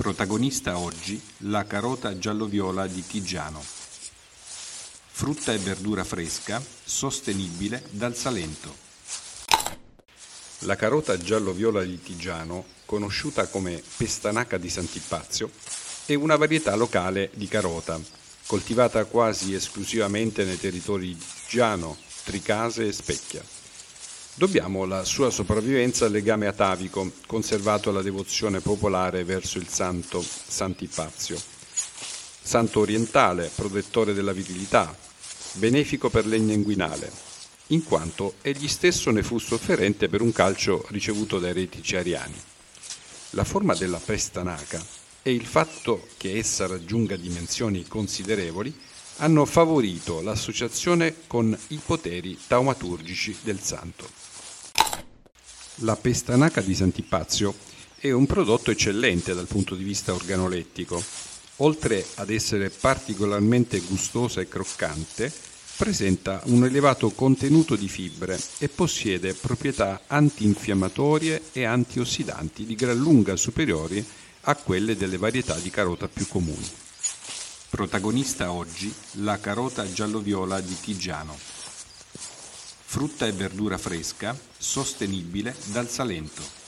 Protagonista oggi la carota giallo-viola di Tigiano. Frutta e verdura fresca, sostenibile dal Salento. La carota giallo-viola di Tigiano, conosciuta come pestanaca di Sant'Ipazio, è una varietà locale di carota, coltivata quasi esclusivamente nei territori di Tigiano, Tricase e Specchia. Dobbiamo la sua sopravvivenza al legame atavico, conservato alla devozione popolare verso il santo Sant'Ipazio. Santo orientale, protettore della virilità, benefico per legna inguinale, in quanto egli stesso ne fu sofferente per un calcio ricevuto dai eretici ariani. La forma della pestanaca e il fatto che essa raggiunga dimensioni considerevoli hanno favorito l'associazione con i poteri taumaturgici del santo. La pestanaca di Sant'Ipazio è un prodotto eccellente dal punto di vista organolettico. Oltre ad essere particolarmente gustosa e croccante, presenta un elevato contenuto di fibre e possiede proprietà antinfiammatorie e antiossidanti di gran lunga superiori a quelle delle varietà di carota più comuni. Protagonista oggi la carota giallo-viola di Tigiano frutta e verdura fresca, sostenibile dal Salento.